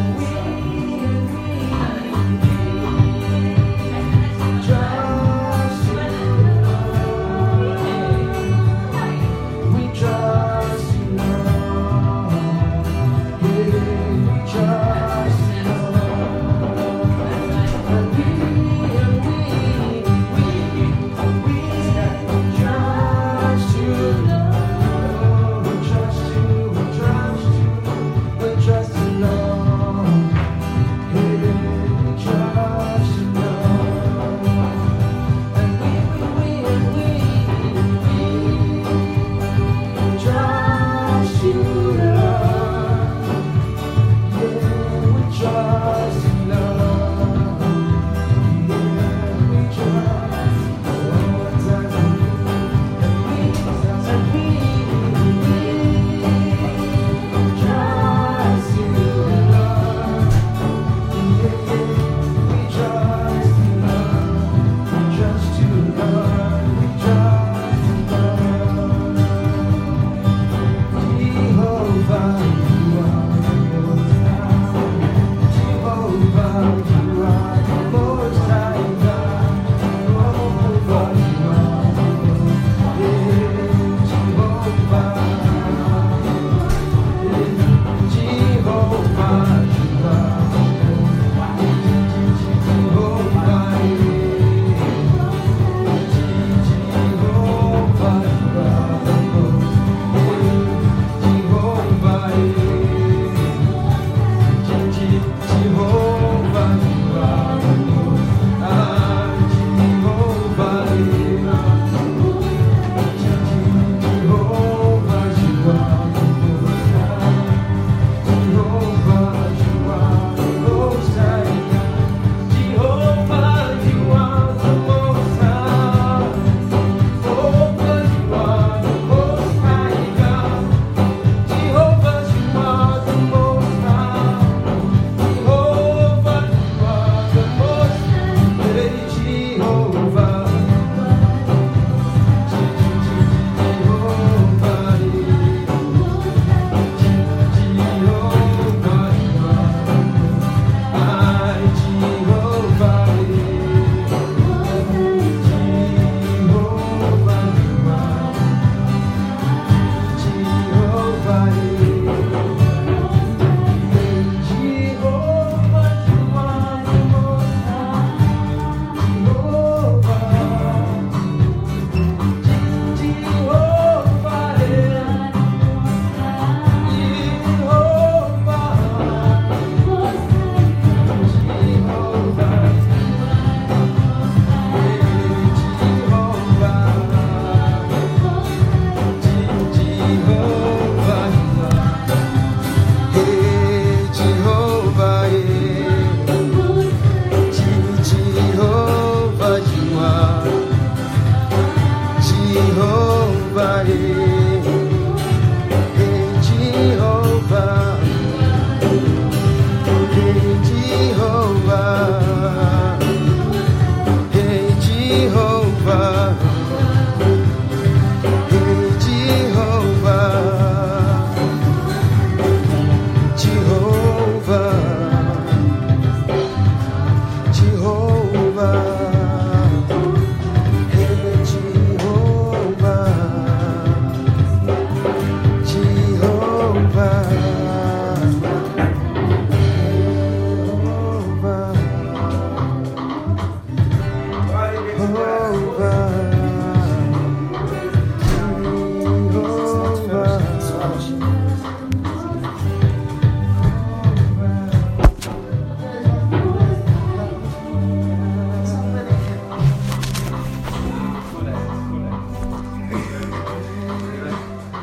We. Oh.